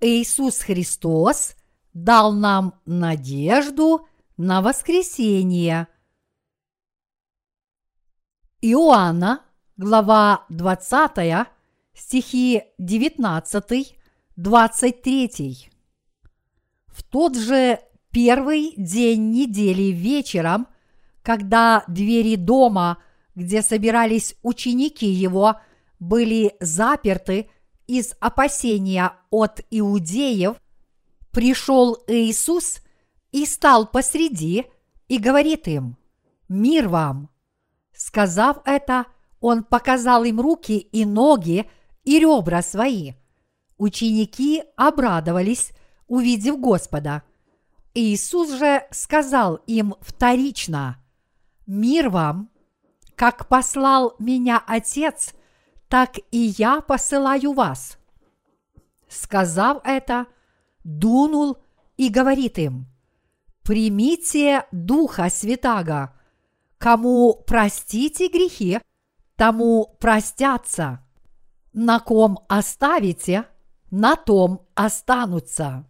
Иисус Христос дал нам надежду на воскресение. Иоанна, глава 20, стихи 19, 23. В тот же первый день недели вечером, когда двери дома, где собирались ученики его, были заперты из опасения от иудеев, пришел Иисус и стал посреди и говорит им, «Мир вам!» Сказав это, он показал им руки и ноги и ребра свои. Ученики обрадовались, увидев Господа. Иисус же сказал им вторично, «Мир вам! Как послал меня Отец, так и я посылаю вас». Сказав это, дунул и говорит им, «Примите Духа Святаго, кому простите грехи, тому простятся, на ком оставите, на том останутся».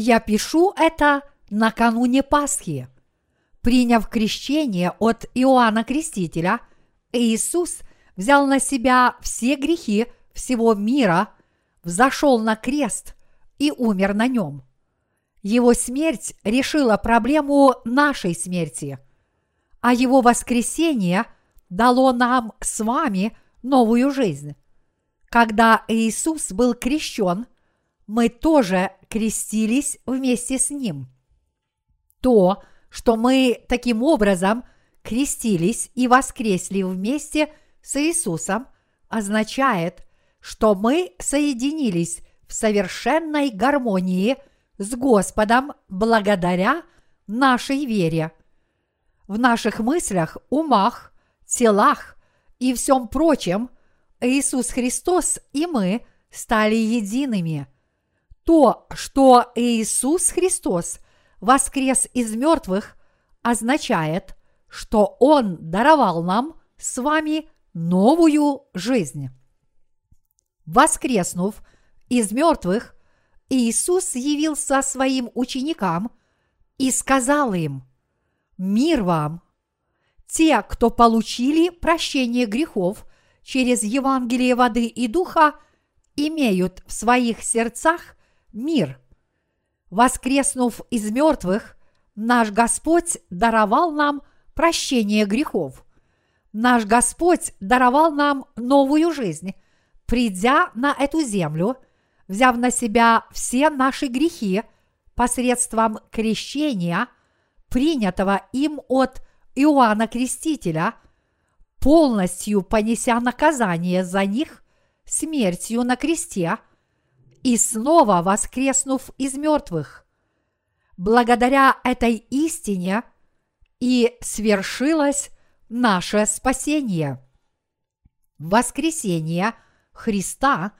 Я пишу это накануне Пасхи. Приняв крещение от Иоанна Крестителя, Иисус взял на себя все грехи всего мира, взошел на крест и умер на нем. Его смерть решила проблему нашей смерти, а его воскресение дало нам с вами новую жизнь. Когда Иисус был крещен, мы тоже крестились вместе с Ним. То, что мы таким образом крестились и воскресли вместе с Иисусом, означает, что мы соединились в совершенной гармонии с Господом благодаря нашей вере. В наших мыслях, умах, телах и всем прочем Иисус Христос и мы стали едиными. То, что Иисус Христос воскрес из мертвых, означает, что Он даровал нам с вами новую жизнь. Воскреснув из мертвых, Иисус явился своим ученикам и сказал им, «Мир вам!» Те, кто получили прощение грехов через Евангелие воды и духа, имеют в своих сердцах мир. Воскреснув из мертвых, наш Господь даровал нам прощение грехов. Наш Господь даровал нам новую жизнь, придя на эту землю – взяв на себя все наши грехи посредством крещения, принятого им от Иоанна Крестителя, полностью понеся наказание за них смертью на кресте и снова воскреснув из мертвых. Благодаря этой истине и свершилось наше спасение. Воскресение Христа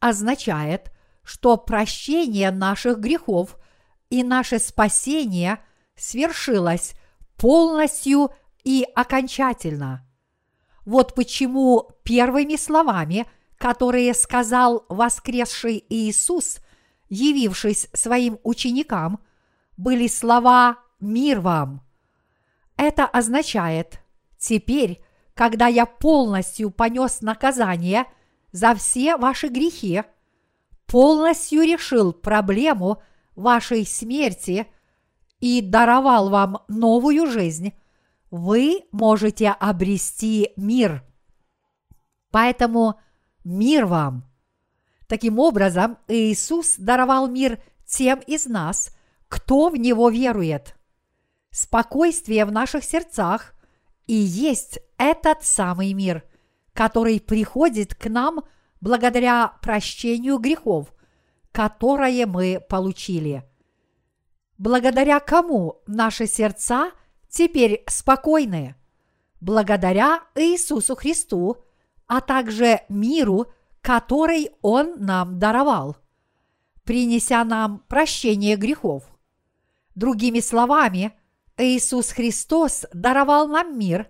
означает, что прощение наших грехов и наше спасение свершилось полностью и окончательно. Вот почему первыми словами, которые сказал воскресший Иисус, явившись своим ученикам, были слова «Мир вам». Это означает, теперь, когда я полностью понес наказание за все ваши грехи – полностью решил проблему вашей смерти и даровал вам новую жизнь, вы можете обрести мир. Поэтому мир вам. Таким образом, Иисус даровал мир тем из нас, кто в Него верует. Спокойствие в наших сердцах и есть этот самый мир, который приходит к нам – благодаря прощению грехов, которое мы получили. Благодаря кому наши сердца теперь спокойны? Благодаря Иисусу Христу, а также миру, который Он нам даровал, принеся нам прощение грехов. Другими словами, Иисус Христос даровал нам мир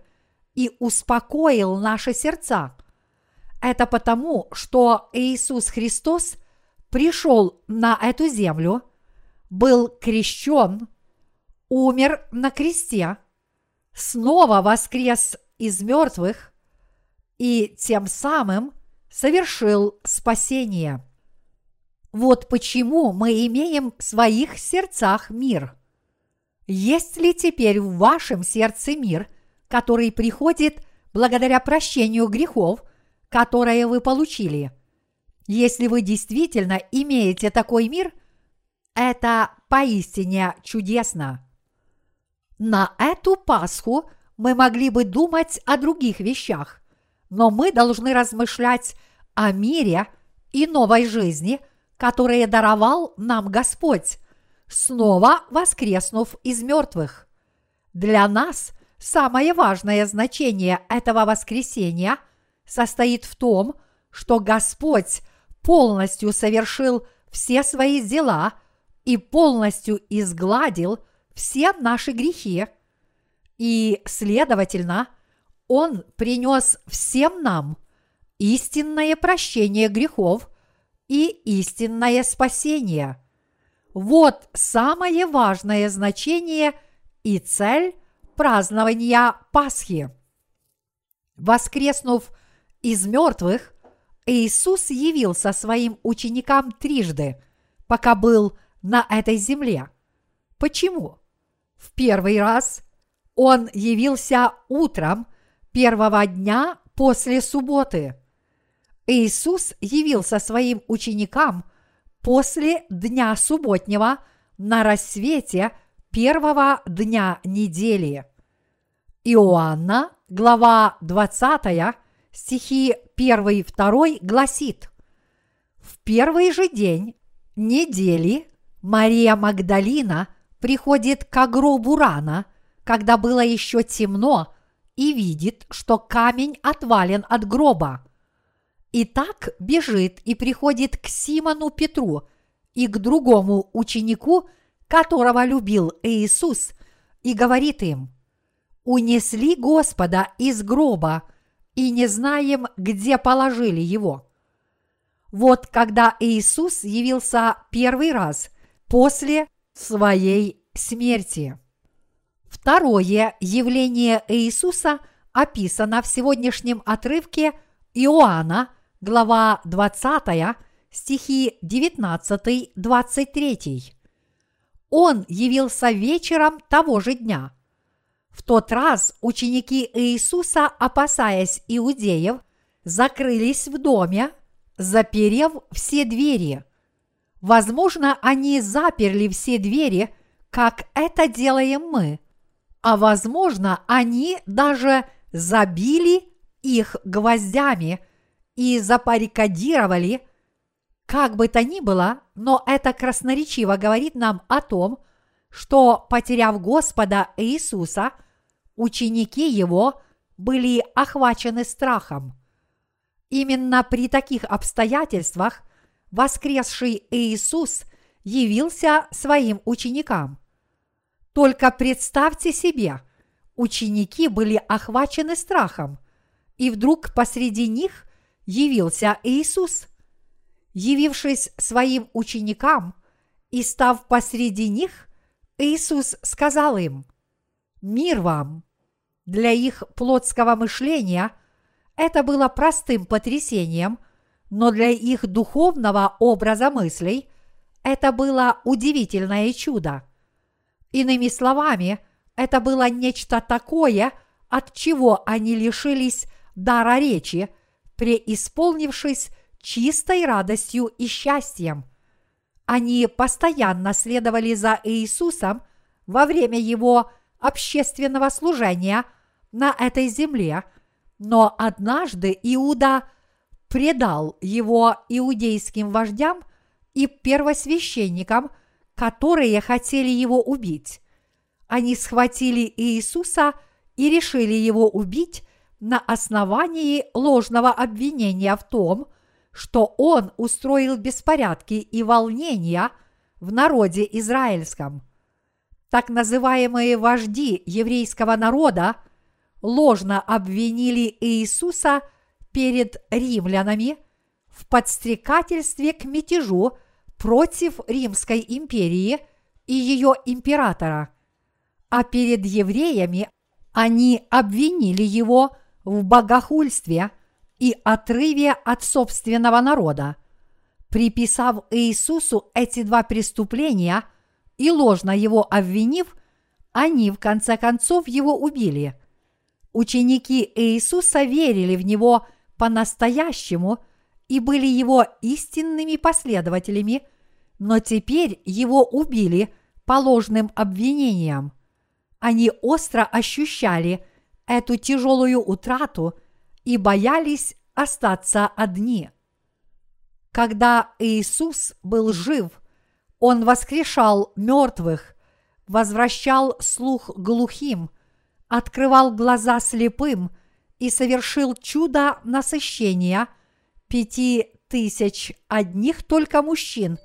и успокоил наши сердца – Это потому, что Иисус Христос пришел на эту землю, был крещен, умер на кресте, снова воскрес из мертвых и тем самым совершил спасение. Вот почему мы имеем в своих сердцах мир. Есть ли теперь в вашем сердце мир, который приходит благодаря прощению грехов, которые вы получили? Если вы действительно имеете такой мир, это поистине чудесно. На эту Пасху мы могли бы думать о других вещах, но мы должны размышлять о мире и новой жизни, которые даровал нам Господь, снова воскреснув из мертвых. Для нас самое важное значение этого воскресения состоит в том, что Господь полностью совершил все свои дела и полностью изгладил все наши грехи, и, следовательно, Он принес всем нам истинное прощение грехов и истинное спасение. Вот самое важное значение и цель празднования Пасхи. Воскреснув из мертвых, Иисус явился своим ученикам трижды, пока был на этой земле. Почему? В первый раз Он явился утром первого дня после субботы. Иисус явился своим ученикам после дня субботнего на рассвете первого дня недели. Иоанна, глава 20, стихи 1 и 2 гласит В первый же день недели Мария Магдалина приходит к гробу рано, когда было еще темно, и видит, что камень отвален от гроба. И так бежит и приходит к Симону Петру и к другому ученику, которого любил Иисус, и говорит им, «Унесли Господа из гроба, и не знаем, где положили его». Вот когда Иисус явился первый раз после своей смерти. Второе явление Иисуса описано в сегодняшнем отрывке Иоанна, глава 20, стихи 19-23. Он явился вечером того же дня. В тот раз ученики Иисуса, опасаясь иудеев, закрылись в доме, заперев все двери. Возможно, они заперли все двери, как это делаем мы, а возможно, они даже забили их гвоздями и запарикадировали. Как бы то ни было, но это красноречиво говорит нам о том, что, потеряв Господа Иисуса, ученики его были охвачены страхом. Именно при таких обстоятельствах воскресший Иисус явился своим ученикам. Только представьте себе, ученики были охвачены страхом, и вдруг посреди них явился Иисус. Явившись своим ученикам и став посреди них, Иисус сказал им, «Мир вам!» Для их плотского мышления это было простым потрясением, но для их духовного образа мыслей это было удивительное чудо. Иными словами, это было нечто такое, от чего они лишились дара речи, преисполнившись чистой радостью и счастьем. Они постоянно следовали за Иисусом во время его общественного служения на этой земле, но однажды Иуда предал его иудейским вождям и первосвященникам, которые хотели его убить. Они схватили Иисуса и решили его убить на основании ложного обвинения в том, что он устроил беспорядки и волнения в народе израильском. Так называемые вожди еврейского народа ложно обвинили Иисуса перед римлянами в подстрекательстве к мятежу против Римской империи и ее императора, а перед евреями они обвинили его в богохульстве и отрыве от собственного народа. Приписав Иисусу эти два преступления и ложно его обвинив, они в конце концов его убили. Ученики Иисуса верили в него по-настоящему и были его истинными последователями, но теперь его убили по ложным обвинениям. Они остро ощущали эту тяжелую утрату и боялись остаться одни. Когда Иисус был жив, Он воскрешал мертвых, возвращал слух глухим, открывал глаза слепым и совершил чудо насыщения пяти тысяч одних только мужчин,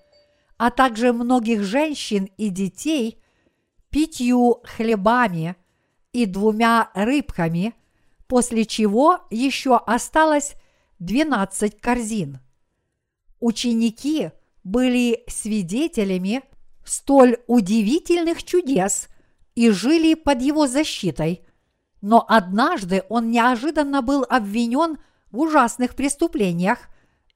а также многих женщин и детей пятью хлебами и двумя рыбками, после чего еще осталось двенадцать корзин. Ученики были свидетелями столь удивительных чудес и жили под его защитой, но однажды он неожиданно был обвинен в ужасных преступлениях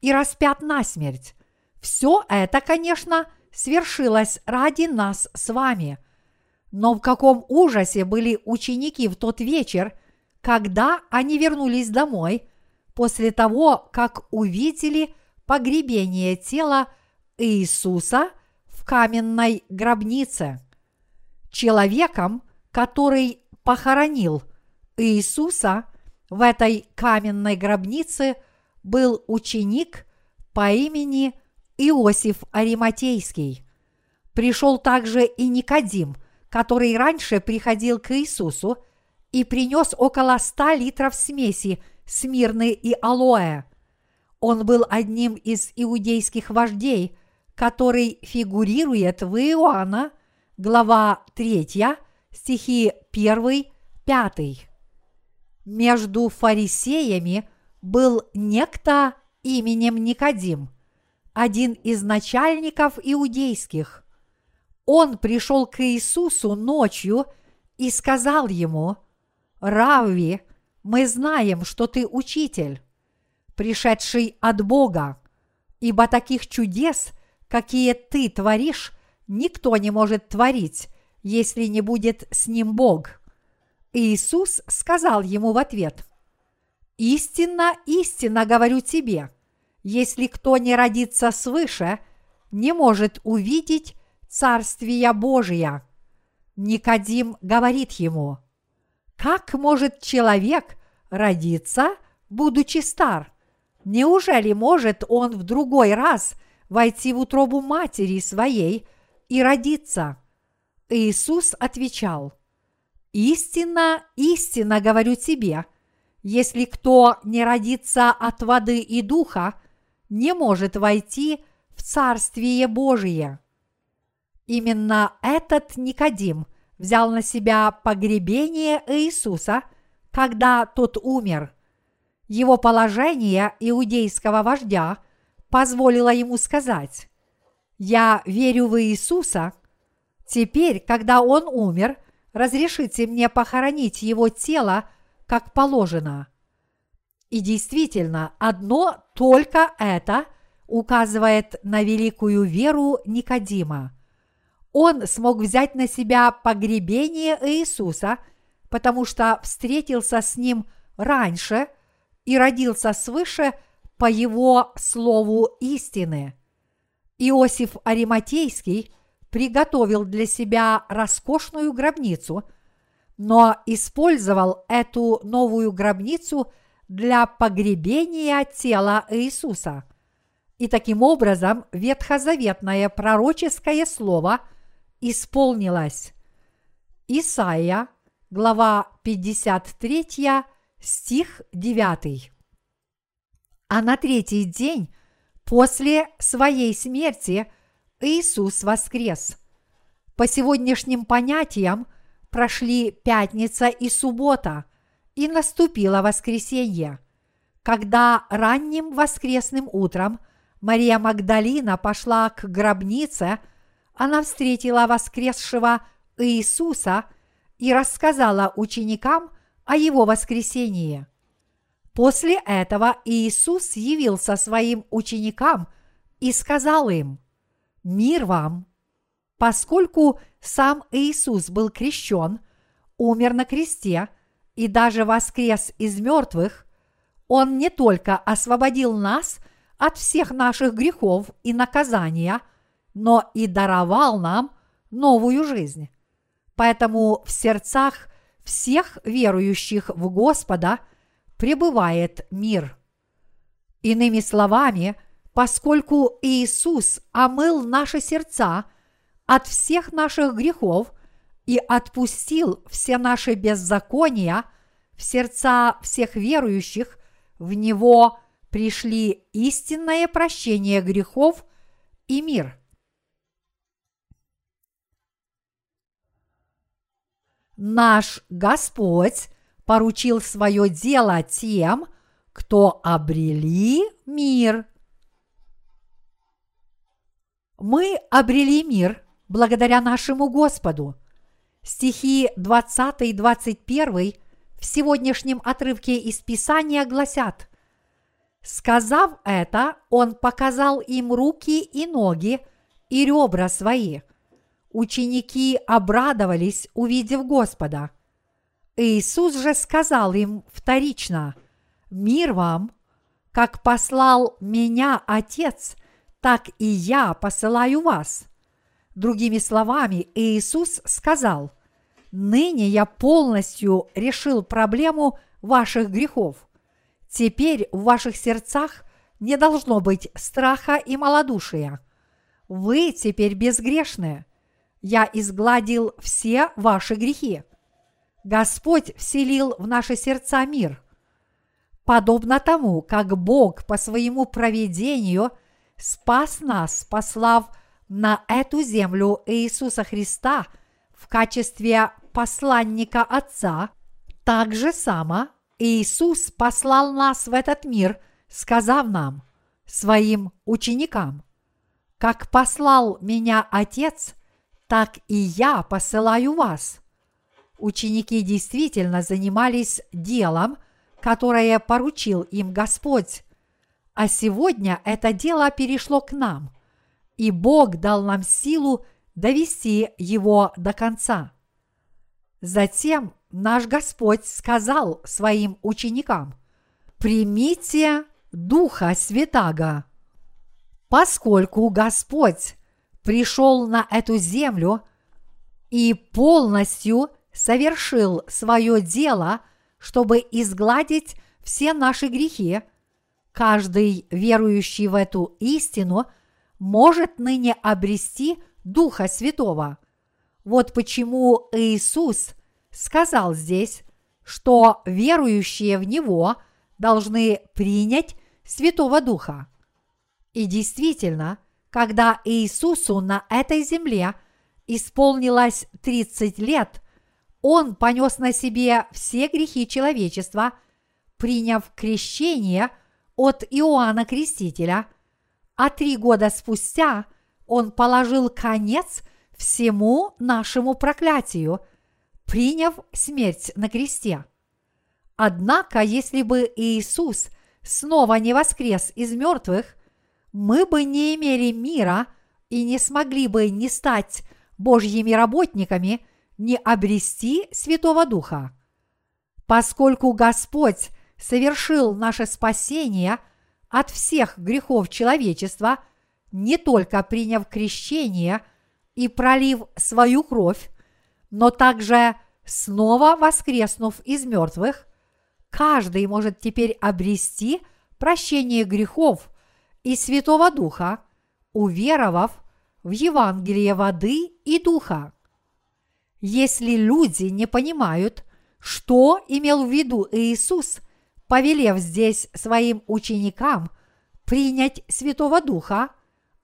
и распят на смерть. Все это, конечно, свершилось ради нас с вами – но в каком ужасе были ученики в тот вечер, когда они вернулись домой после того, как увидели погребение тела Иисуса в каменной гробнице. Человеком, который похоронил Иисуса в этой каменной гробнице, был ученик по имени Иосиф Ариматейский. Пришел также и Никодим – который раньше приходил к Иисусу и принес около ста литров смеси смирны и алоэ. Он был одним из иудейских вождей, который фигурирует в Иоанна, глава 3, стихи 1, 5. Между фарисеями был некто именем Никодим, один из начальников иудейских. Он пришел к Иисусу ночью и сказал ему, «Равви, мы знаем, что ты учитель, пришедший от Бога, ибо таких чудес, какие ты творишь, никто не может творить, если не будет с ним Бог». Иисус сказал ему в ответ, «Истинно, истинно говорю тебе, если кто не родится свыше, не может увидеть Царствия Божия. Никодим говорит ему, как может человек родиться, будучи стар? Неужели может он в другой раз войти в утробу матери своей и родиться? Иисус отвечал, «Истинно, истинно говорю тебе, если кто не родится от воды и духа, не может войти в Царствие Божие». Именно этот Никодим взял на себя погребение Иисуса, когда тот умер. Его положение иудейского вождя позволило ему сказать, «Я верю в Иисуса, теперь, когда он умер, разрешите мне похоронить его тело, как положено». И действительно, одно только это указывает на великую веру Никодима он смог взять на себя погребение Иисуса, потому что встретился с ним раньше и родился свыше по его слову истины. Иосиф Ариматейский приготовил для себя роскошную гробницу, но использовал эту новую гробницу для погребения тела Иисуса. И таким образом ветхозаветное пророческое слово – исполнилось. Исайя, глава 53, стих 9. А на третий день после своей смерти Иисус воскрес. По сегодняшним понятиям прошли пятница и суббота, и наступило воскресенье. когда ранним воскресным утром Мария Магдалина пошла к гробнице, она встретила воскресшего Иисуса и рассказала ученикам о его воскресении. После этого Иисус явился своим ученикам и сказал им, «Мир вам!» Поскольку сам Иисус был крещен, умер на кресте и даже воскрес из мертвых, Он не только освободил нас от всех наших грехов и наказания, но и даровал нам новую жизнь. Поэтому в сердцах всех верующих в Господа пребывает мир. Иными словами, поскольку Иисус омыл наши сердца от всех наших грехов и отпустил все наши беззакония, в сердца всех верующих в Него пришли истинное прощение грехов и мир – Наш Господь поручил свое дело тем, кто обрели мир. Мы обрели мир благодаря нашему Господу. Стихи 20 и 21 в сегодняшнем отрывке из Писания гласят «Сказав это, он показал им руки и ноги и ребра свои – Ученики обрадовались, увидев Господа. Иисус же сказал им вторично, «Мир вам, как послал меня Отец, так и я посылаю вас». Другими словами, Иисус сказал, «Ныне я полностью решил проблему ваших грехов. Теперь в ваших сердцах не должно быть страха и малодушия. Вы теперь безгрешные я изгладил все ваши грехи. Господь вселил в наши сердца мир. Подобно тому, как Бог по своему проведению спас нас, послав на эту землю Иисуса Христа в качестве посланника Отца, так же само Иисус послал нас в этот мир, сказав нам, своим ученикам, как послал меня Отец – так и я посылаю вас. Ученики действительно занимались делом, которое поручил им Господь. А сегодня это дело перешло к нам, и Бог дал нам силу довести его до конца. Затем наш Господь сказал своим ученикам, «Примите Духа Святаго, поскольку Господь пришел на эту землю и полностью совершил свое дело, чтобы изгладить все наши грехи, каждый верующий в эту истину может ныне обрести Духа Святого. Вот почему Иисус сказал здесь, что верующие в Него должны принять Святого Духа. И действительно, когда Иисусу на этой земле исполнилось 30 лет, Он понес на себе все грехи человечества, приняв крещение от Иоанна Крестителя, а три года спустя Он положил конец всему нашему проклятию, приняв смерть на кресте. Однако, если бы Иисус снова не воскрес из мертвых – мы бы не имели мира и не смогли бы не стать Божьими работниками, не обрести Святого Духа. Поскольку Господь совершил наше спасение от всех грехов человечества, не только приняв крещение и пролив свою кровь, но также снова воскреснув из мертвых, каждый может теперь обрести прощение грехов – и Святого Духа, уверовав в Евангелие воды и духа. Если люди не понимают, что имел в виду Иисус, повелев здесь своим ученикам принять Святого Духа,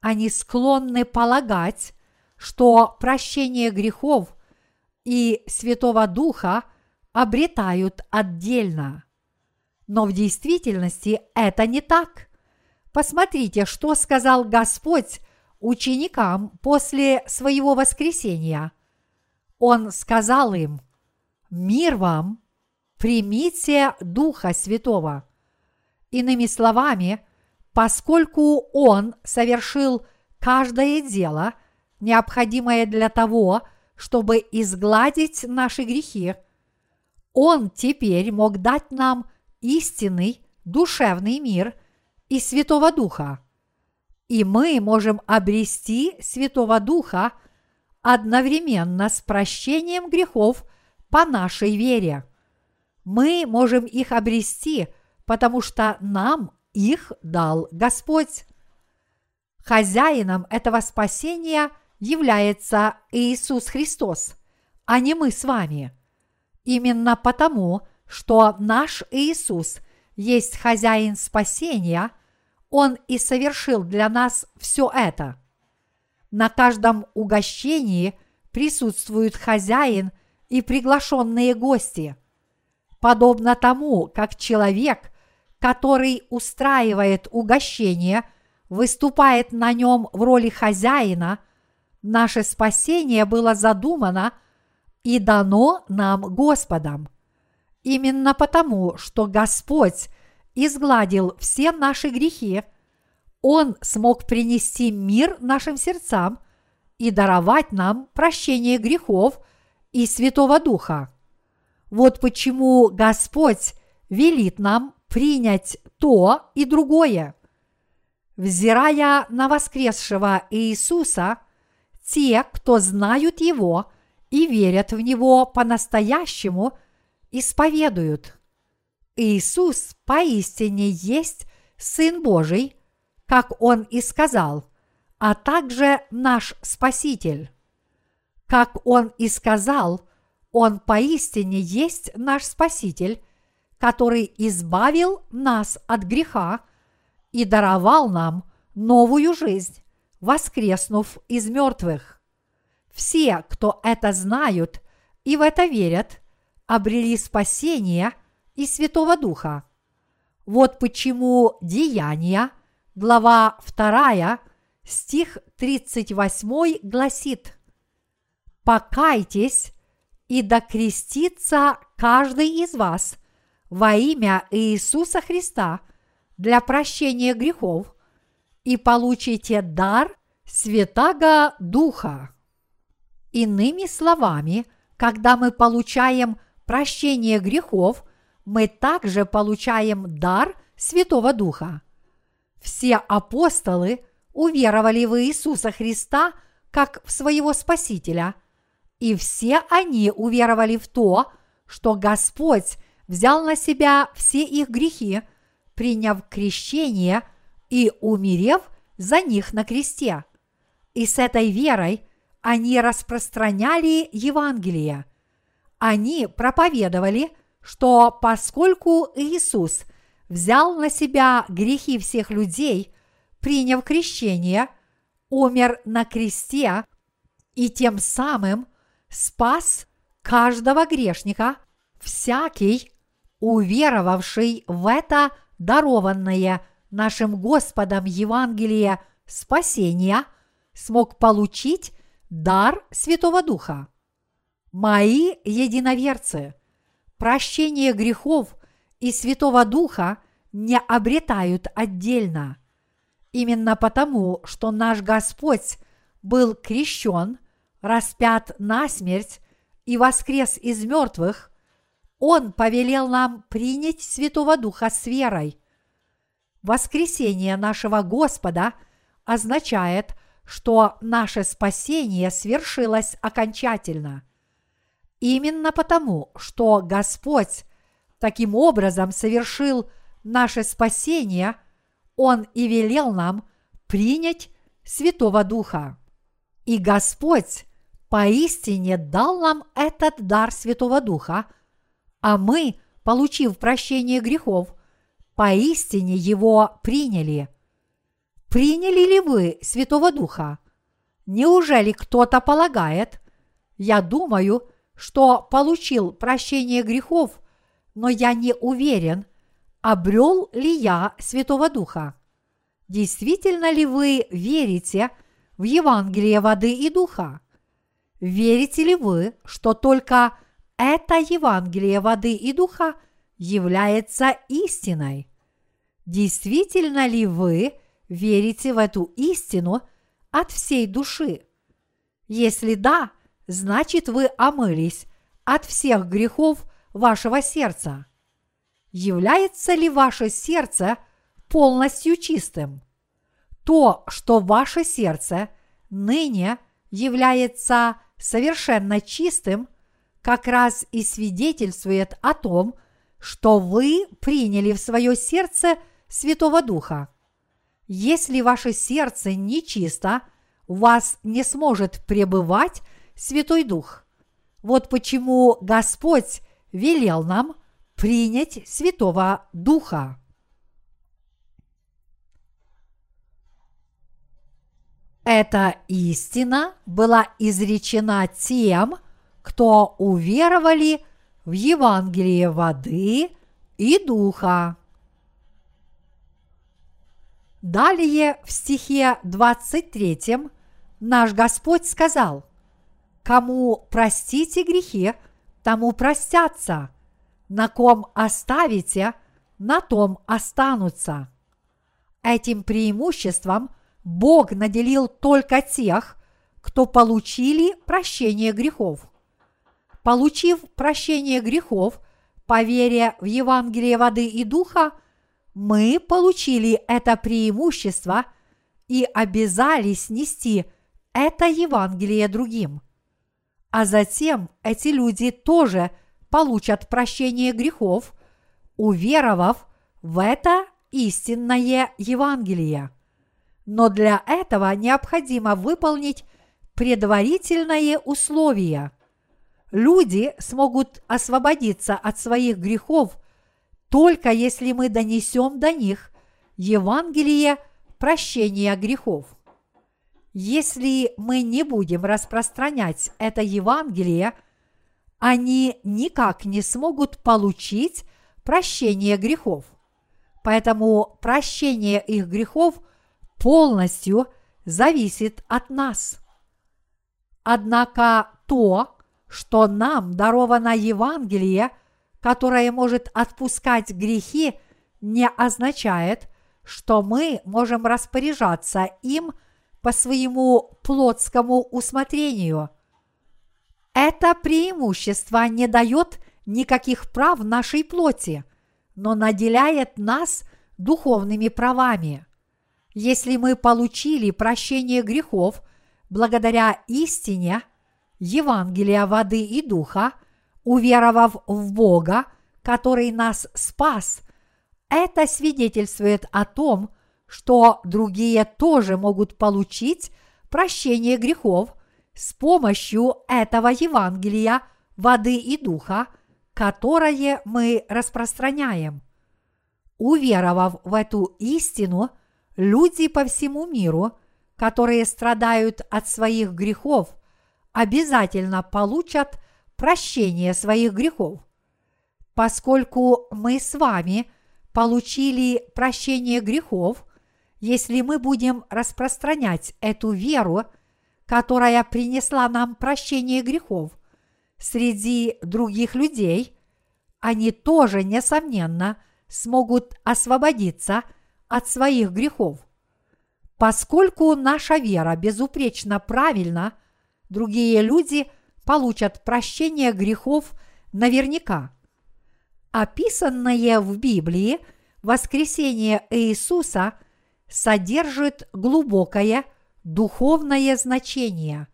они склонны полагать, что прощение грехов и Святого Духа обретают отдельно. Но в действительности это не так. Посмотрите, что сказал Господь ученикам после своего воскресения. Он сказал им, «Мир вам, примите Духа Святого». Иными словами, поскольку Он совершил каждое дело, необходимое для того, чтобы изгладить наши грехи, Он теперь мог дать нам истинный душевный мир и Святого Духа. И мы можем обрести Святого Духа одновременно с прощением грехов по нашей вере. Мы можем их обрести, потому что нам их дал Господь. Хозяином этого спасения является Иисус Христос, а не мы с вами. Именно потому, что наш Иисус есть хозяин спасения, Он и совершил для нас все это. На каждом угощении присутствует хозяин и приглашенные гости. Подобно тому, как человек, который устраивает угощение, выступает на нем в роли хозяина, наше спасение было задумано и дано нам Господом. Именно потому, что Господь изгладил все наши грехи, Он смог принести мир нашим сердцам и даровать нам прощение грехов и Святого Духа. Вот почему Господь велит нам принять то и другое. Взирая на воскресшего Иисуса, те, кто знают Его и верят в Него по-настоящему – исповедуют. Иисус поистине есть Сын Божий, как Он и сказал, а также наш Спаситель. Как Он и сказал, Он поистине есть наш Спаситель, который избавил нас от греха и даровал нам новую жизнь, воскреснув из мертвых. Все, кто это знают и в это верят, обрели спасение и Святого Духа. Вот почему Деяния, глава 2, стих 38 гласит «Покайтесь и докрестится каждый из вас во имя Иисуса Христа для прощения грехов и получите дар Святаго Духа». Иными словами, когда мы получаем – прощение грехов, мы также получаем дар Святого Духа. Все апостолы уверовали в Иисуса Христа как в своего Спасителя, и все они уверовали в то, что Господь взял на себя все их грехи, приняв крещение и умерев за них на кресте. И с этой верой они распространяли Евангелие – они проповедовали, что поскольку Иисус взял на себя грехи всех людей, приняв крещение, умер на кресте и тем самым спас каждого грешника, всякий, уверовавший в это дарованное нашим Господом Евангелие спасения, смог получить дар Святого Духа. Мои единоверцы, прощение грехов и Святого Духа не обретают отдельно. Именно потому, что наш Господь был крещен, распят на смерть и воскрес из мертвых, Он повелел нам принять Святого Духа с верой. Воскресение нашего Господа означает, что наше спасение свершилось окончательно – Именно потому, что Господь таким образом совершил наше спасение, Он и велел нам принять Святого Духа. И Господь поистине дал нам этот дар Святого Духа, а мы, получив прощение грехов, поистине его приняли. Приняли ли вы Святого Духа? Неужели кто-то полагает, я думаю, что получил прощение грехов, но я не уверен, обрел ли я Святого Духа? Действительно ли вы верите в Евангелие воды и духа? Верите ли вы, что только это Евангелие воды и духа является истиной? Действительно ли вы верите в эту истину от всей души? Если да, значит вы омылись от всех грехов вашего сердца. Является ли ваше сердце полностью чистым? То, что ваше сердце ныне является совершенно чистым, как раз и свидетельствует о том, что вы приняли в свое сердце Святого Духа. Если ваше сердце нечисто, у вас не сможет пребывать Святой Дух. Вот почему Господь велел нам принять Святого Духа. Эта истина была изречена тем, кто уверовали в Евангелие воды и духа. Далее в стихе 23 наш Господь сказал, «Кому простите грехи, тому простятся, на ком оставите, на том останутся». Этим преимуществом – Бог наделил только тех, кто получили прощение грехов. Получив прощение грехов по в Евангелие воды и духа, мы получили это преимущество и обязались нести это Евангелие другим. А затем эти люди тоже получат прощение грехов, уверовав в это истинное Евангелие но для этого необходимо выполнить предварительное условие. Люди смогут освободиться от своих грехов только если мы донесем до них Евангелие прощения грехов. Если мы не будем распространять это Евангелие, они никак не смогут получить прощение грехов. Поэтому прощение их грехов – полностью зависит от нас. Однако то, что нам даровано Евангелие, которое может отпускать грехи, не означает, что мы можем распоряжаться им по своему плотскому усмотрению. Это преимущество не дает никаких прав нашей плоти, но наделяет нас духовными правами – если мы получили прощение грехов благодаря истине Евангелия воды и духа, уверовав в Бога, который нас спас, это свидетельствует о том, что другие тоже могут получить прощение грехов с помощью этого Евангелия воды и духа, которое мы распространяем. Уверовав в эту истину – люди по всему миру, которые страдают от своих грехов, обязательно получат прощение своих грехов. Поскольку мы с вами получили прощение грехов, если мы будем распространять эту веру, которая принесла нам прощение грехов, среди других людей, они тоже, несомненно, смогут освободиться – от своих грехов. Поскольку наша вера безупречно правильна, другие люди получат прощение грехов наверняка. Описанное в Библии воскресение Иисуса содержит глубокое духовное значение,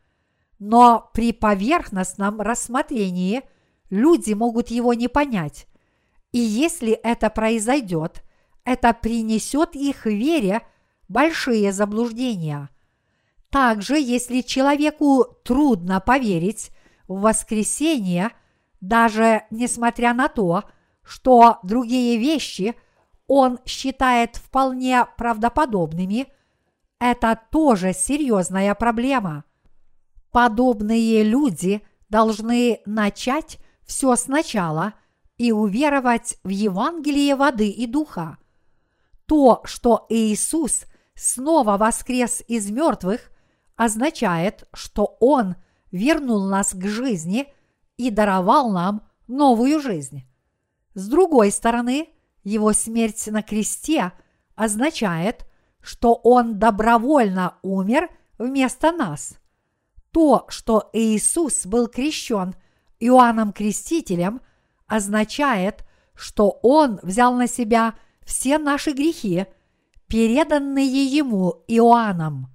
но при поверхностном рассмотрении люди могут его не понять. И если это произойдет, это принесет их вере большие заблуждения. Также, если человеку трудно поверить в воскресение, даже несмотря на то, что другие вещи он считает вполне правдоподобными, это тоже серьезная проблема. Подобные люди должны начать все сначала, и уверовать в Евангелие воды и духа. То, что Иисус снова воскрес из мертвых, означает, что Он вернул нас к жизни и даровал нам новую жизнь. С другой стороны, Его смерть на кресте означает, что Он добровольно умер вместо нас. То, что Иисус был крещен Иоанном Крестителем, означает, что Он взял на себя все наши грехи, переданные Ему Иоанном.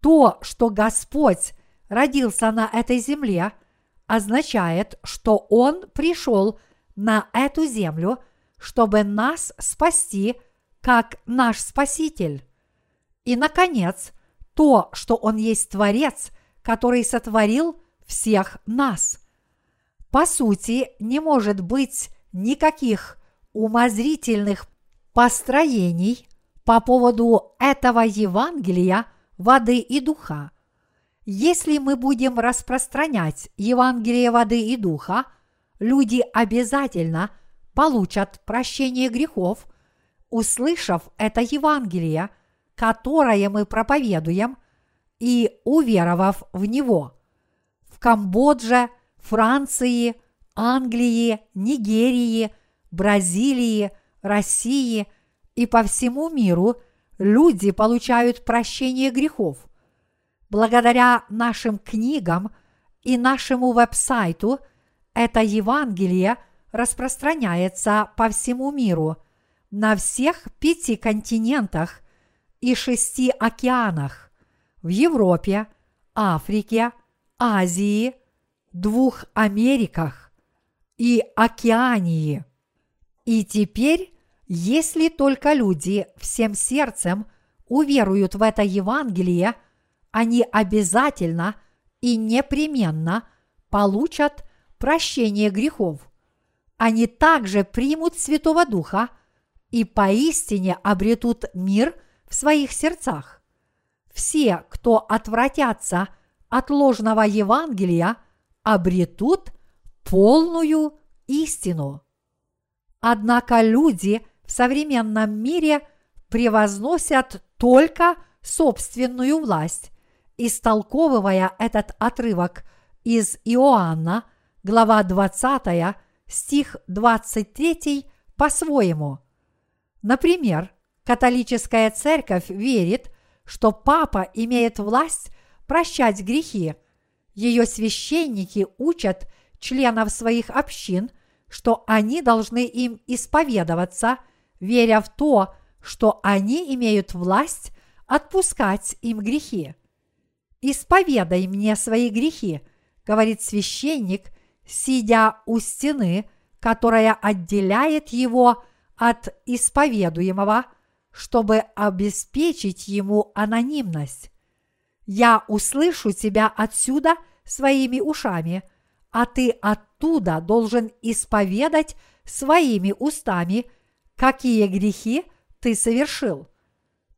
То, что Господь родился на этой земле, означает, что Он пришел на эту землю, чтобы нас спасти, как наш Спаситель. И, наконец, то, что Он есть Творец, который сотворил всех нас. По сути, не может быть никаких умозрительных построений по поводу этого Евангелия воды и духа. Если мы будем распространять Евангелие воды и духа, люди обязательно получат прощение грехов, услышав это Евангелие, которое мы проповедуем, и уверовав в него. В Камбодже, Франции, Англии, Нигерии, Бразилии, России и по всему миру люди получают прощение грехов. Благодаря нашим книгам и нашему веб-сайту это Евангелие распространяется по всему миру, на всех пяти континентах и шести океанах – в Европе, Африке, Азии, двух Америках и Океании. И теперь, если только люди всем сердцем уверуют в это Евангелие, они обязательно и непременно получат прощение грехов. Они также примут Святого Духа и поистине обретут мир в своих сердцах. Все, кто отвратятся от ложного Евангелия – обретут полную истину. Однако люди в современном мире превозносят только собственную власть, истолковывая этот отрывок из Иоанна, глава 20, стих 23 по-своему. Например, католическая церковь верит, что папа имеет власть прощать грехи – ее священники учат членов своих общин, что они должны им исповедоваться, веря в то, что они имеют власть отпускать им грехи. «Исповедай мне свои грехи», — говорит священник, сидя у стены, которая отделяет его от исповедуемого, чтобы обеспечить ему анонимность. «Я услышу тебя отсюда своими ушами, а ты оттуда должен исповедать своими устами, какие грехи ты совершил.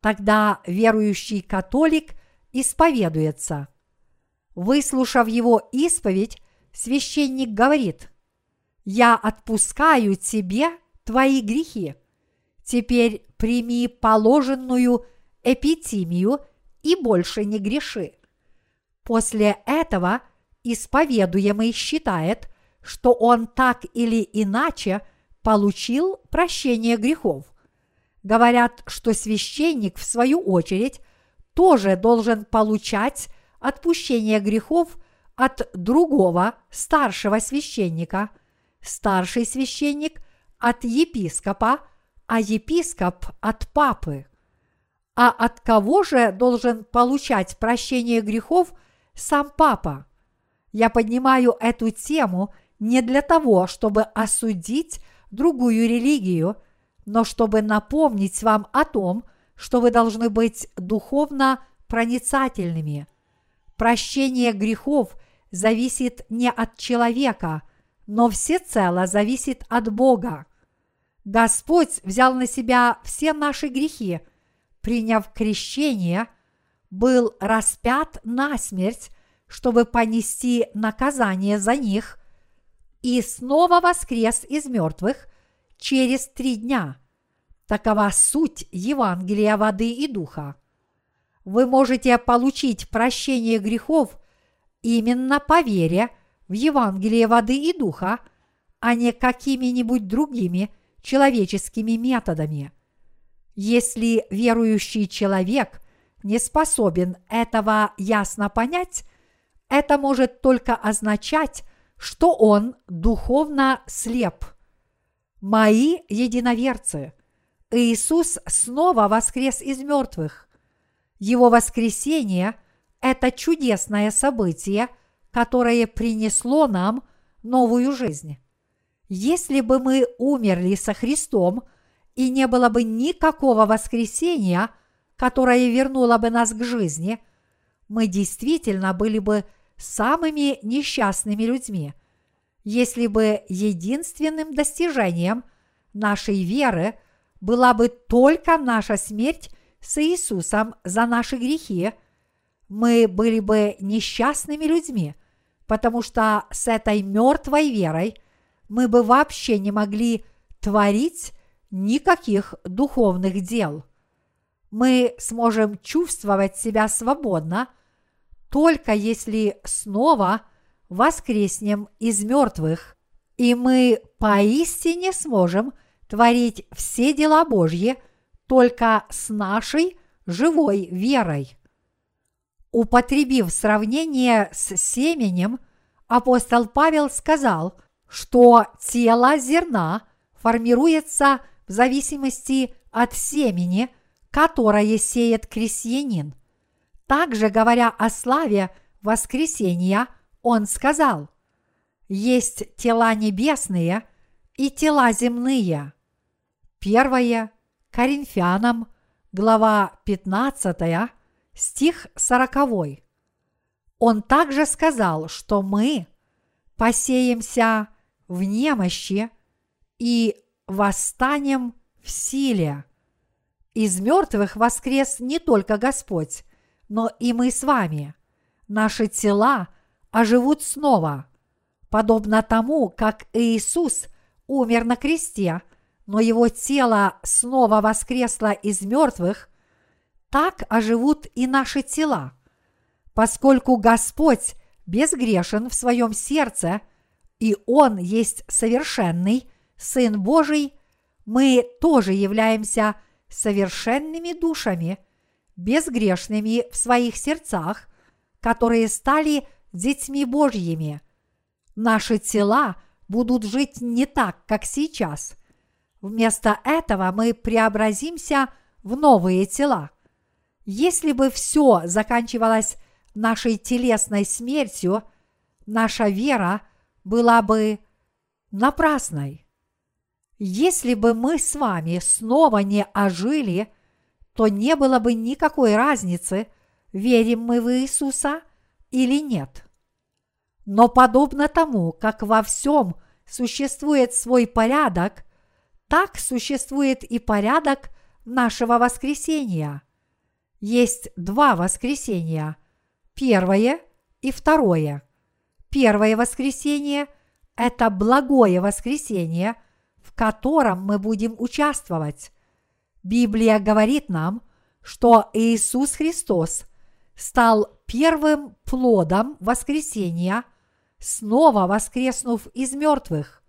Тогда верующий католик исповедуется. Выслушав его исповедь, священник говорит, «Я отпускаю тебе твои грехи. Теперь прими положенную эпитимию и больше не греши». После этого исповедуемый считает, что он так или иначе получил прощение грехов. Говорят, что священник, в свою очередь, тоже должен получать отпущение грехов от другого старшего священника, старший священник от епископа, а епископ от папы. А от кого же должен получать прощение грехов – сам папа. Я поднимаю эту тему не для того, чтобы осудить другую религию, но чтобы напомнить вам о том, что вы должны быть духовно проницательными. Прощение грехов зависит не от человека, но всецело зависит от Бога. Господь взял на себя все наши грехи, приняв крещение – был распят на смерть, чтобы понести наказание за них, и снова воскрес из мертвых через три дня. Такова суть Евангелия воды и духа. Вы можете получить прощение грехов именно по вере в Евангелие воды и духа, а не какими-нибудь другими человеческими методами. Если верующий человек не способен этого ясно понять, это может только означать, что он духовно слеп. Мои единоверцы, Иисус снова воскрес из мертвых. Его воскресение – это чудесное событие, которое принесло нам новую жизнь. Если бы мы умерли со Христом и не было бы никакого воскресения, которое вернуло бы нас к жизни, мы действительно были бы самыми несчастными людьми, если бы единственным достижением нашей веры была бы только наша смерть с Иисусом за наши грехи, мы были бы несчастными людьми, потому что с этой мертвой верой мы бы вообще не могли творить никаких духовных дел. Мы сможем чувствовать себя свободно – только если снова воскреснем из мертвых, и мы поистине сможем творить все дела Божьи только с нашей живой верой. Употребив сравнение с семенем, апостол Павел сказал, что тело зерна формируется в зависимости от семени, которое сеет крестьянин. Также, говоря о славе воскресения, он сказал, есть тела небесные и тела земные. Первое Коринфянам, глава 15, стих 40. Он также сказал, что мы посеемся в немощи и восстанем в силе. Из мертвых воскрес не только Господь, но и мы с вами. Наши тела оживут снова, подобно тому, как Иисус умер на кресте, но его тело снова воскресло из мертвых, так оживут и наши тела. Поскольку Господь безгрешен в своем сердце, и Он есть совершенный Сын Божий, мы тоже являемся совершенными душами – безгрешными в своих сердцах, которые стали детьми Божьими. Наши тела будут жить не так, как сейчас. Вместо этого мы преобразимся в новые тела. Если бы все заканчивалось нашей телесной смертью, наша вера была бы напрасной. Если бы мы с вами снова не ожили – то не было бы никакой разницы, верим мы в Иисуса или нет. Но подобно тому, как во всем существует свой порядок, так существует и порядок нашего воскресения. Есть два воскресения – первое и второе. Первое воскресение – это благое воскресение, в котором мы будем участвовать. Библия говорит нам, что Иисус Христос стал первым плодом воскресения, снова воскреснув из мертвых.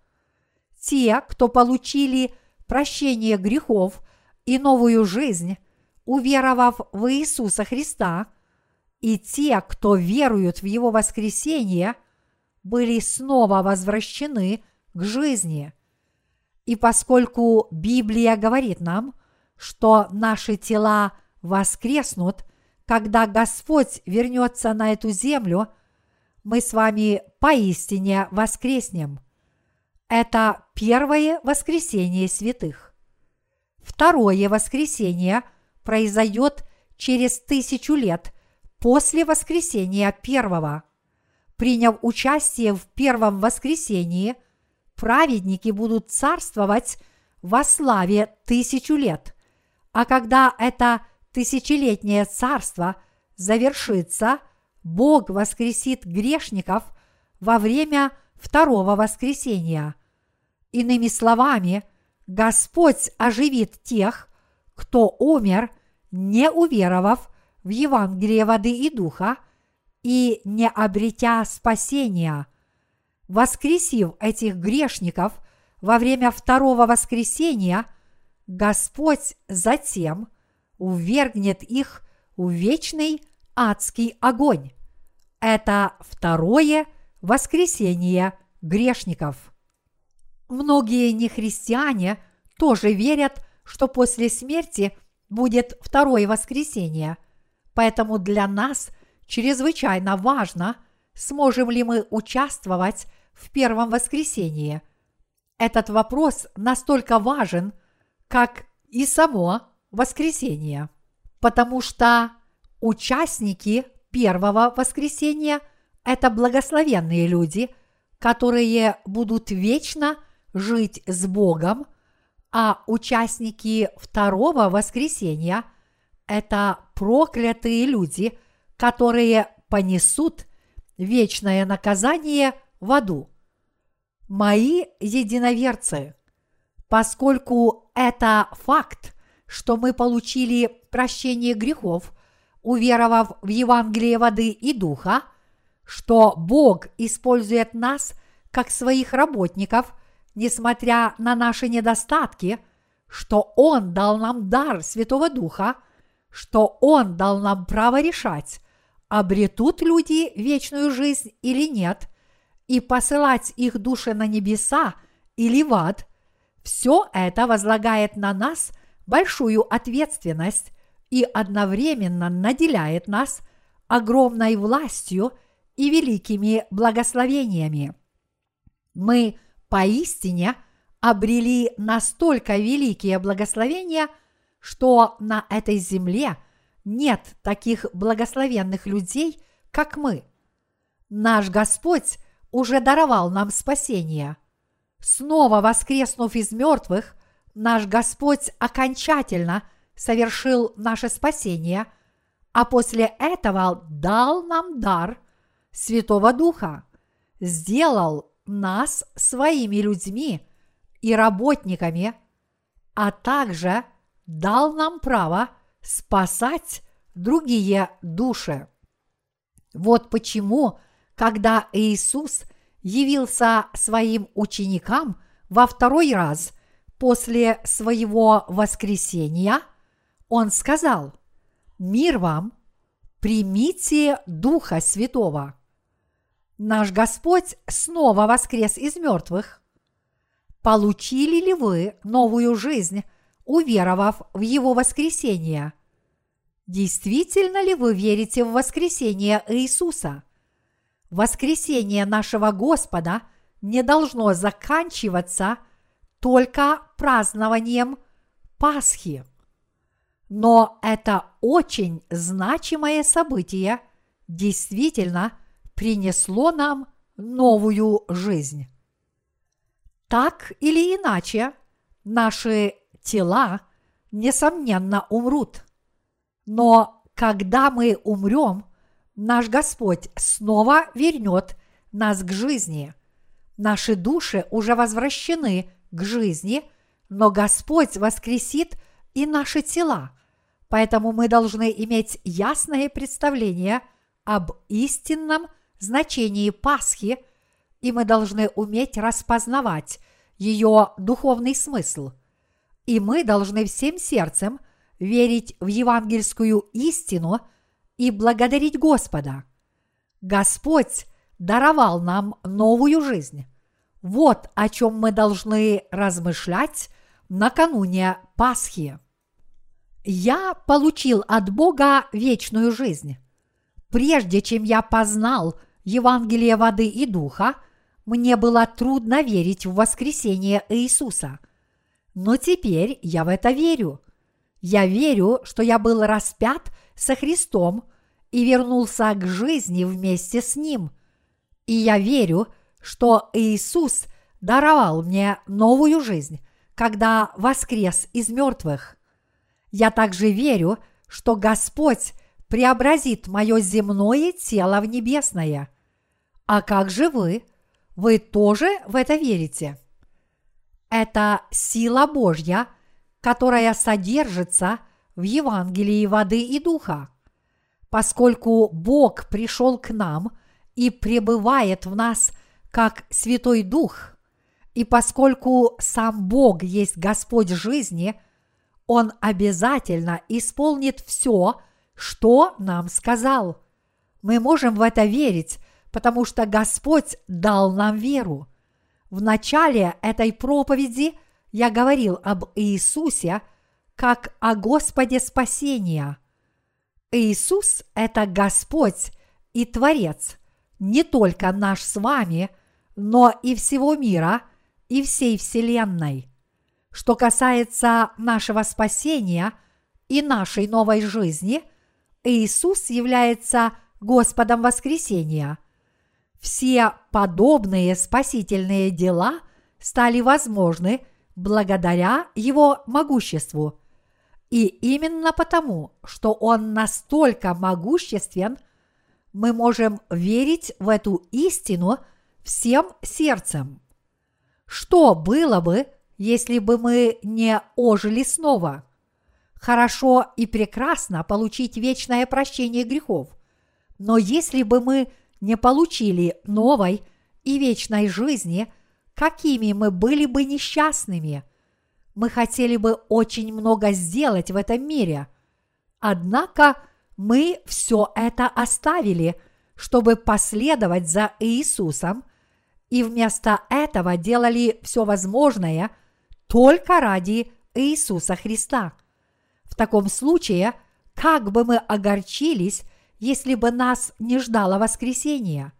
Те, кто получили прощение грехов и новую жизнь, уверовав в Иисуса Христа, и те, кто веруют в Его воскресение, были снова возвращены к жизни. И поскольку Библия говорит нам – что наши тела воскреснут, когда Господь вернется на эту землю, мы с вами поистине воскреснем. Это первое воскресение святых. Второе воскресение произойдет через тысячу лет после воскресения первого. Приняв участие в первом воскресении, праведники будут царствовать во славе тысячу лет – а когда это тысячелетнее царство завершится, Бог воскресит грешников во время второго воскресения. Иными словами, Господь оживит тех, кто умер, не уверовав в Евангелие воды и духа и не обретя спасения. Воскресив этих грешников во время второго воскресения, Господь затем увергнет их в вечный адский огонь. Это второе воскресение грешников. Многие нехристиане тоже верят, что после смерти будет второе воскресение. Поэтому для нас чрезвычайно важно, сможем ли мы участвовать в первом воскресении. Этот вопрос настолько важен, как и само воскресение, потому что участники первого воскресения – это благословенные люди, которые будут вечно жить с Богом, а участники второго воскресения – это проклятые люди, которые понесут вечное наказание в аду. Мои единоверцы, поскольку это факт, что мы получили прощение грехов, уверовав в Евангелие воды и духа, что Бог использует нас как своих работников, несмотря на наши недостатки, что Он дал нам дар Святого Духа, что Он дал нам право решать, обретут люди вечную жизнь или нет, и посылать их души на небеса или в ад, все это возлагает на нас большую ответственность и одновременно наделяет нас огромной властью и великими благословениями. Мы поистине обрели настолько великие благословения, что на этой земле нет таких благословенных людей, как мы. Наш Господь уже даровал нам спасение. Снова воскреснув из мертвых, наш Господь окончательно совершил наше спасение, а после этого дал нам дар Святого Духа, сделал нас своими людьми и работниками, а также дал нам право спасать другие души. Вот почему, когда Иисус явился своим ученикам во второй раз после своего воскресения, Он сказал, «Мир вам, примите Духа Святого». Наш Господь снова воскрес из мертвых. Получили ли вы новую жизнь, уверовав в Его воскресение? Действительно ли вы верите в воскресение Иисуса? Воскресение нашего Господа не должно заканчиваться только празднованием Пасхи. Но это очень значимое событие действительно – принесло нам новую жизнь. Так или иначе, наши тела, несомненно, умрут. Но когда мы умрем, наш Господь снова вернет нас к жизни. Наши души уже возвращены к жизни, но Господь воскресит и наши тела. Поэтому мы должны иметь ясное представление об истинном – значении Пасхи, и мы должны уметь распознавать ее духовный смысл. И мы должны всем сердцем верить в евангельскую истину и благодарить Господа. Господь даровал нам новую жизнь. Вот о чем мы должны размышлять накануне Пасхи. Я получил от Бога вечную жизнь. Прежде чем я познал – Евангелие воды и духа, мне было трудно верить в воскресение Иисуса. Но теперь я в это верю. Я верю, что я был распят со Христом и вернулся к жизни вместе с Ним. И я верю, что Иисус даровал мне новую жизнь, когда воскрес из мертвых. Я также верю, что Господь преобразит мое земное тело в небесное. А как же вы? Вы тоже в это верите? Это сила Божья, которая содержится в Евангелии воды и духа. Поскольку Бог пришел к нам и пребывает в нас как Святой Дух, и поскольку сам Бог есть Господь жизни, Он обязательно исполнит все, что нам сказал. Мы можем в это верить, потому что Господь дал нам веру. В начале этой проповеди я говорил об Иисусе как о Господе спасения. Иисус – это Господь и Творец, не только наш с вами, но и всего мира и всей Вселенной. Что касается нашего спасения и нашей новой жизни, Иисус является Господом воскресения. Все подобные спасительные дела стали возможны благодаря Его могуществу. И именно потому, что Он настолько могуществен, мы можем верить в эту истину всем сердцем. Что было бы, если бы мы не ожили снова? Хорошо и прекрасно получить вечное прощение грехов – но если бы мы не получили новой и вечной жизни, какими мы были бы несчастными? Мы хотели бы очень много сделать в этом мире. Однако мы все это оставили, чтобы последовать за Иисусом, и вместо этого делали все возможное только ради Иисуса Христа. В таком случае, как бы мы огорчились, если бы нас не ждало воскресения.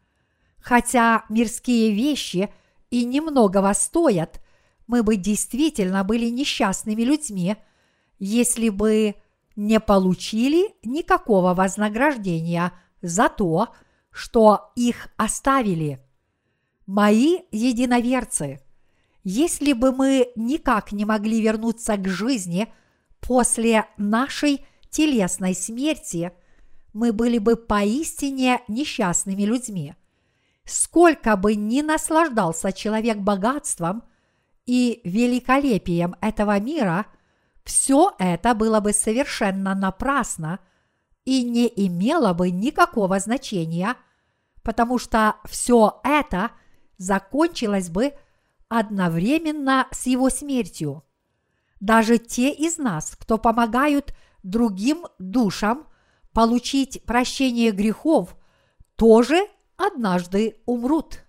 Хотя мирские вещи и немногого стоят, мы бы действительно были несчастными людьми, если бы не получили никакого вознаграждения за то, что их оставили. Мои единоверцы, если бы мы никак не могли вернуться к жизни после нашей телесной смерти – мы были бы поистине несчастными людьми. Сколько бы ни наслаждался человек богатством и великолепием этого мира, все это было бы совершенно напрасно и не имело бы никакого значения, потому что все это закончилось бы одновременно с его смертью. Даже те из нас, кто помогают другим душам – получить прощение грехов, тоже однажды умрут.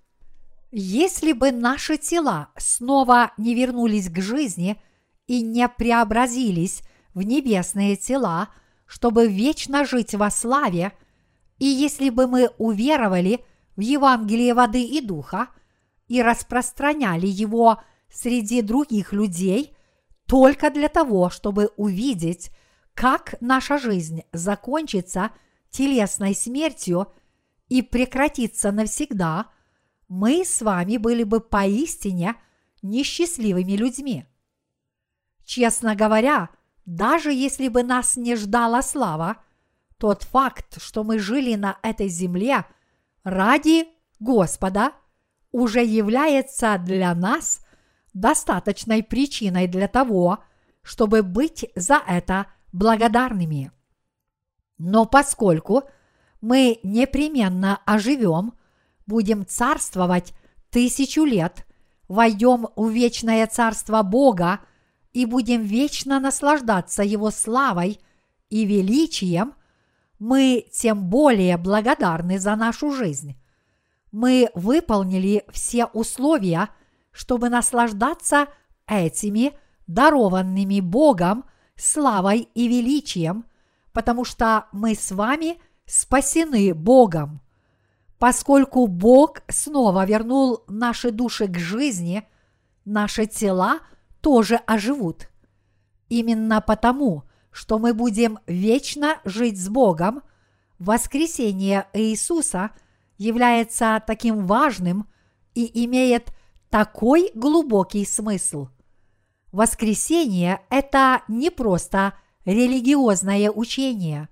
Если бы наши тела снова не вернулись к жизни и не преобразились в небесные тела, чтобы вечно жить во славе, и если бы мы уверовали в Евангелие воды и духа и распространяли его среди других людей только для того, чтобы увидеть как наша жизнь закончится телесной смертью и прекратится навсегда, мы с вами были бы поистине несчастливыми людьми. Честно говоря, даже если бы нас не ждала слава, тот факт, что мы жили на этой земле ради Господа, уже является для нас достаточной причиной для того, чтобы быть за это благодарными. Но поскольку мы непременно оживем, будем царствовать тысячу лет, войдем в вечное царство Бога и будем вечно наслаждаться Его славой и величием, мы тем более благодарны за нашу жизнь. Мы выполнили все условия, чтобы наслаждаться этими дарованными Богом славой и величием, потому что мы с вами спасены Богом. Поскольку Бог снова вернул наши души к жизни, наши тела тоже оживут. Именно потому, что мы будем вечно жить с Богом, воскресение Иисуса является таким важным и имеет такой глубокий смысл – Воскресение – это не просто религиозное учение.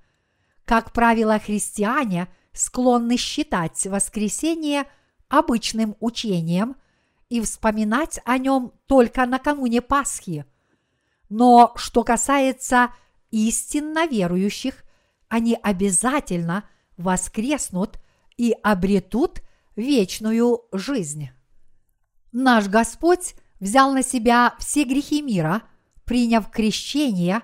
Как правило, христиане склонны считать воскресение обычным учением и вспоминать о нем только накануне Пасхи. Но что касается истинно верующих, они обязательно воскреснут и обретут вечную жизнь. Наш Господь взял на себя все грехи мира, приняв крещение,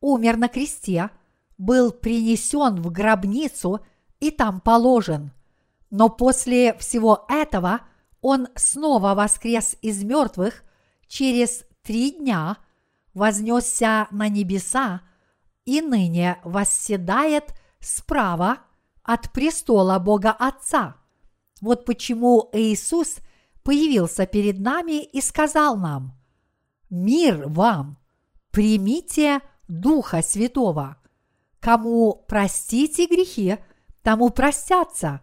умер на кресте, был принесен в гробницу и там положен. Но после всего этого он снова воскрес из мертвых через три дня, вознесся на небеса и ныне восседает справа от престола Бога Отца. Вот почему Иисус – появился перед нами и сказал нам, «Мир вам! Примите Духа Святого! Кому простите грехи, тому простятся.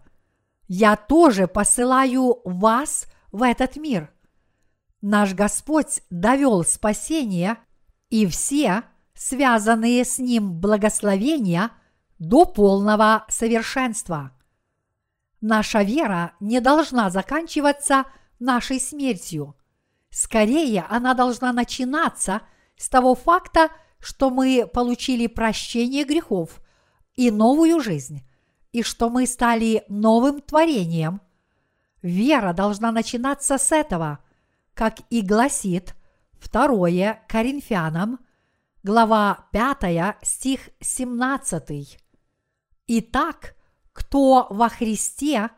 Я тоже посылаю вас в этот мир». Наш Господь довел спасение и все связанные с Ним благословения до полного совершенства. Наша вера не должна заканчиваться – нашей смертью. Скорее, она должна начинаться с того факта, что мы получили прощение грехов и новую жизнь, и что мы стали новым творением. Вера должна начинаться с этого, как и гласит 2 Коринфянам, глава 5, стих 17. Итак, кто во Христе,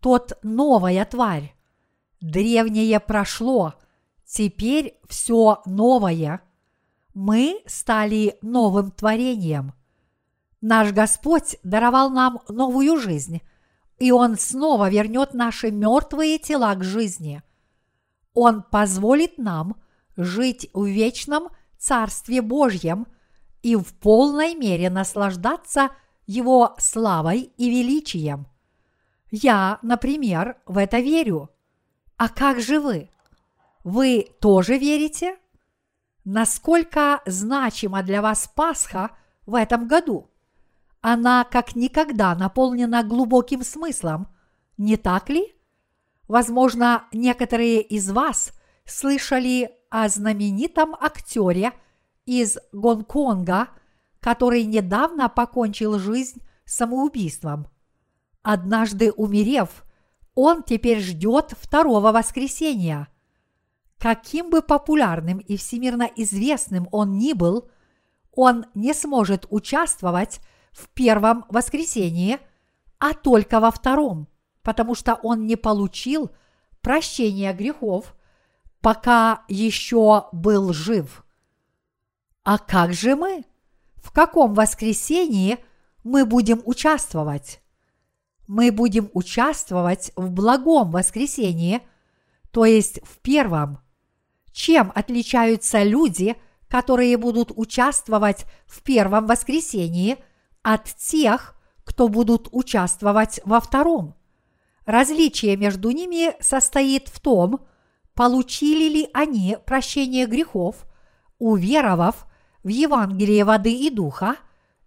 тот новая тварь. Древнее прошло, теперь все новое. Мы стали новым творением. Наш Господь даровал нам новую жизнь, и Он снова вернет наши мертвые тела к жизни. Он позволит нам жить в вечном Царстве Божьем и в полной мере наслаждаться Его славой и величием. Я, например, в это верю – а как же вы? Вы тоже верите? Насколько значима для вас Пасха в этом году? Она как никогда наполнена глубоким смыслом, не так ли? Возможно, некоторые из вас слышали о знаменитом актере из Гонконга, который недавно покончил жизнь самоубийством. Однажды умерев, он теперь ждет второго воскресения. Каким бы популярным и всемирно известным он ни был, он не сможет участвовать в первом воскресении, а только во втором, потому что он не получил прощения грехов, пока еще был жив. А как же мы? В каком воскресении мы будем участвовать? Мы будем участвовать в благом воскресении, то есть в первом. Чем отличаются люди, которые будут участвовать в первом воскресении от тех, кто будут участвовать во втором? Различие между ними состоит в том, получили ли они прощение грехов, уверовав в Евангелие воды и духа,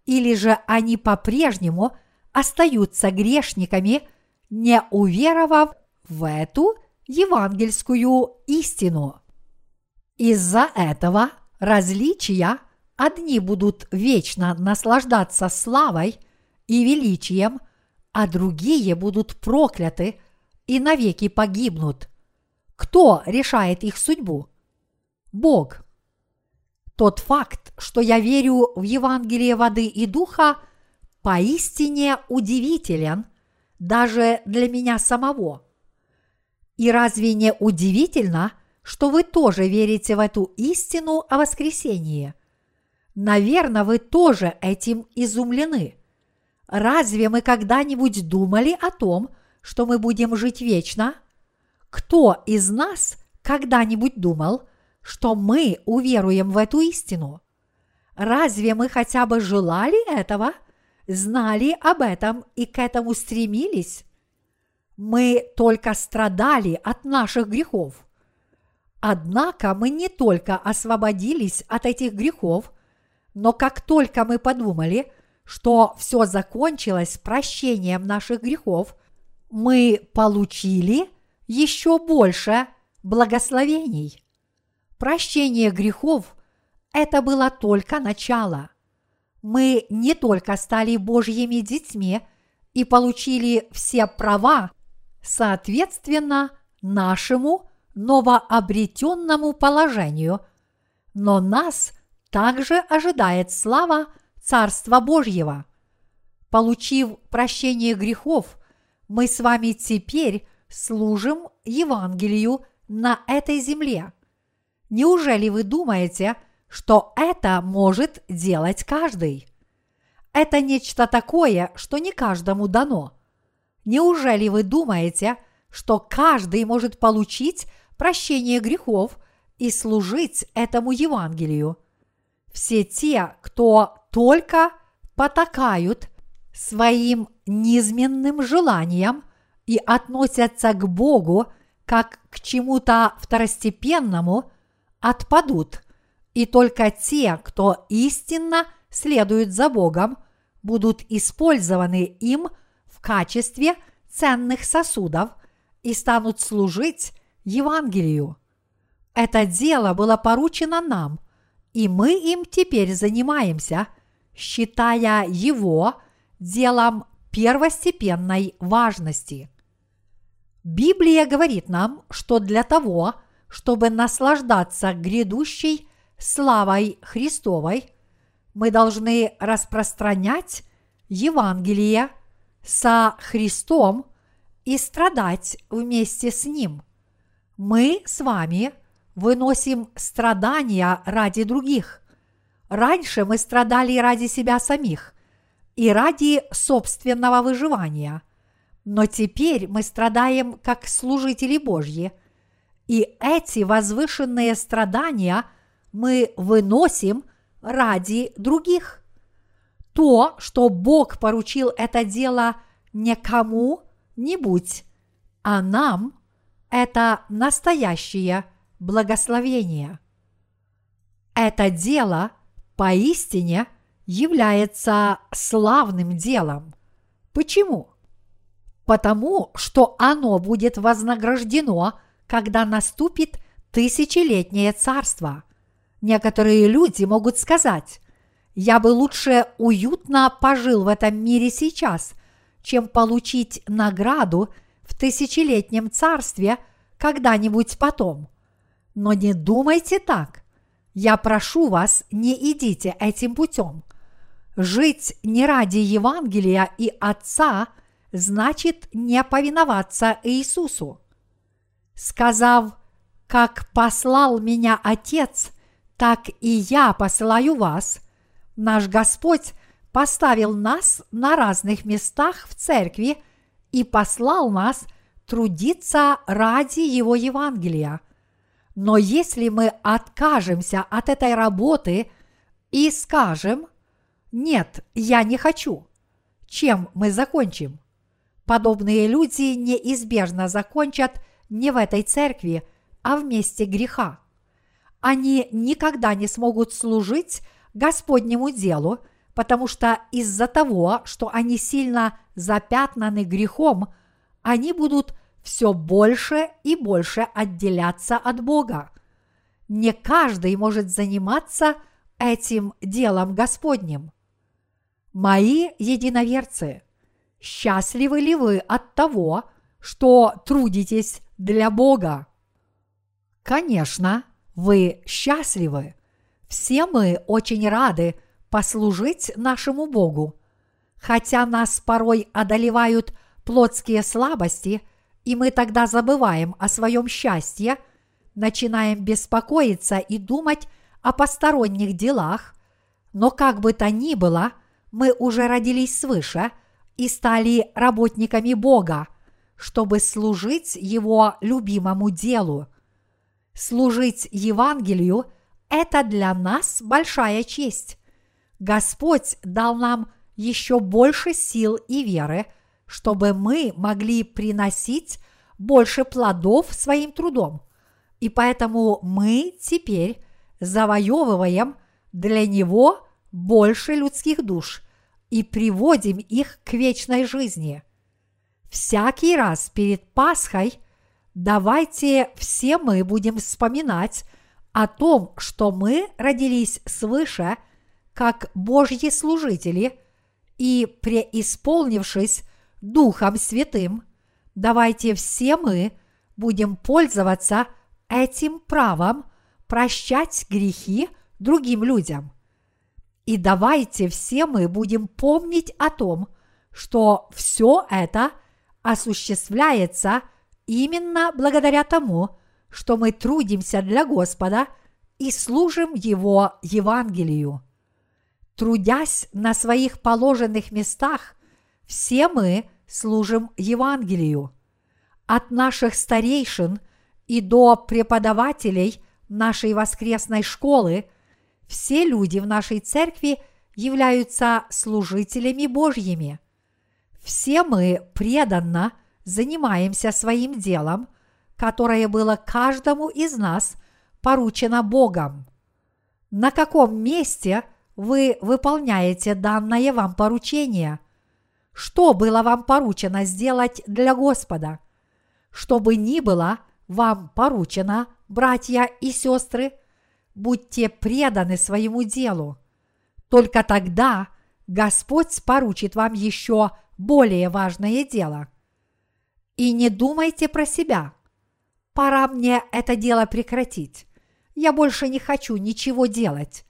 или же они по-прежнему – остаются грешниками, не уверовав в эту евангельскую истину. Из-за этого различия одни будут вечно наслаждаться славой и величием, а другие будут прокляты и навеки погибнут. Кто решает их судьбу? Бог. Тот факт, что я верю в Евангелие воды и духа – поистине удивителен даже для меня самого. И разве не удивительно, что вы тоже верите в эту истину о воскресении? Наверное, вы тоже этим изумлены. Разве мы когда-нибудь думали о том, что мы будем жить вечно? Кто из нас когда-нибудь думал, что мы уверуем в эту истину? Разве мы хотя бы желали этого – знали об этом и к этому стремились, мы только страдали от наших грехов. Однако мы не только освободились от этих грехов, но как только мы подумали, что все закончилось прощением наших грехов, мы получили еще больше благословений. Прощение грехов – это было только начало. Мы не только стали Божьими детьми и получили все права, соответственно нашему новообретенному положению, но нас также ожидает слава Царства Божьего. Получив прощение грехов, мы с вами теперь служим Евангелию на этой земле. Неужели вы думаете, что это может делать каждый? Это нечто такое, что не каждому дано. Неужели вы думаете, что каждый может получить прощение грехов и служить этому Евангелию? Все те, кто только потакают своим низменным желаниям и относятся к Богу как к чему-то второстепенному, отпадут, и только те, кто истинно следует за Богом, будут использованы им в качестве ценных сосудов и станут служить Евангелию. Это дело было поручено нам, и мы им теперь занимаемся, считая его делом первостепенной важности. Библия говорит нам, что для того, чтобы наслаждаться грядущей славой Христовой, мы должны распространять Евангелие со Христом и страдать вместе с Ним. Мы с вами выносим страдания ради других. Раньше мы страдали ради себя самих и ради собственного выживания, но теперь мы страдаем как служители Божьи, и эти возвышенные страдания мы выносим ради других. То, что Бог поручил это дело не кому-нибудь, а нам, это настоящее благословение. Это дело поистине является славным делом. Почему? Потому что оно будет вознаграждено, когда наступит тысячелетнее царство. Некоторые люди могут сказать, я бы лучше уютно пожил в этом мире сейчас, чем получить награду в тысячелетнем царстве когда-нибудь потом. Но не думайте так. Я прошу вас, не идите этим путем. Жить не ради Евангелия и Отца значит не повиноваться Иисусу. Сказав, как послал меня Отец, так и я посылаю вас, наш Господь поставил нас на разных местах в церкви и послал нас трудиться ради Его Евангелия. Но если мы откажемся от этой работы и скажем, нет, я не хочу, чем мы закончим? Подобные люди неизбежно закончат не в этой церкви, а в месте греха. Они никогда не смогут служить Господнему делу, потому что из-за того, что они сильно запятнаны грехом, они будут все больше и больше отделяться от Бога. Не каждый может заниматься этим делом Господним. Мои единоверцы, счастливы ли вы от того, что трудитесь для Бога? Конечно, вы счастливы. Все мы очень рады послужить нашему Богу. Хотя нас порой одолевают плотские слабости, и мы тогда забываем о своем счастье, начинаем беспокоиться и думать о посторонних делах, но как бы то ни было, мы уже родились свыше и стали работниками Бога, чтобы служить Его любимому делу. Служить Евангелию – это для нас большая честь. Господь дал нам еще больше сил и веры, чтобы мы могли приносить больше плодов своим трудом. И поэтому мы теперь завоевываем для Него больше людских душ и приводим их к вечной жизни. Всякий раз перед Пасхой давайте все мы будем вспоминать о том, что мы родились свыше, как Божьи служители, и преисполнившись Духом Святым, давайте все мы будем пользоваться этим правом прощать грехи другим людям. И давайте все мы будем помнить о том, что все это осуществляется именно благодаря тому, что мы трудимся для Господа и служим Его Евангелию. Трудясь на своих положенных местах, все мы служим Евангелию. От наших старейшин и до преподавателей нашей воскресной школы все люди в нашей церкви являются служителями Божьими. Все мы преданно занимаемся своим делом – которое было каждому из нас поручено Богом. На каком месте вы выполняете данное вам поручение? Что было вам поручено сделать для Господа? Что бы ни было вам поручено, братья и сестры, будьте преданы своему делу. Только тогда Господь поручит вам еще более важное дело. И не думайте про себя – Пора мне это дело прекратить. Я больше не хочу ничего делать.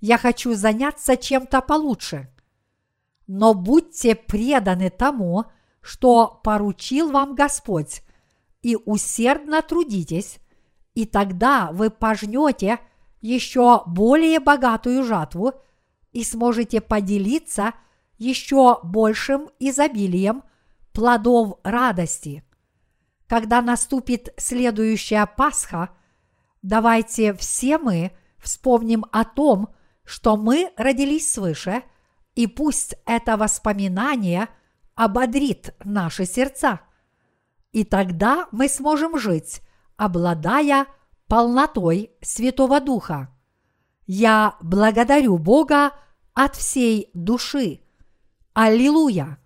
Я хочу заняться чем-то получше. Но будьте преданы тому, что поручил вам Господь, и усердно трудитесь, и тогда вы пожнете еще более богатую жатву и сможете поделиться еще большим изобилием плодов радости – когда наступит следующая Пасха, давайте все мы вспомним о том, что мы родились свыше, и пусть это воспоминание ободрит наши сердца. И тогда мы сможем жить, обладая полнотой Святого Духа. Я благодарю Бога от всей души. Аллилуйя!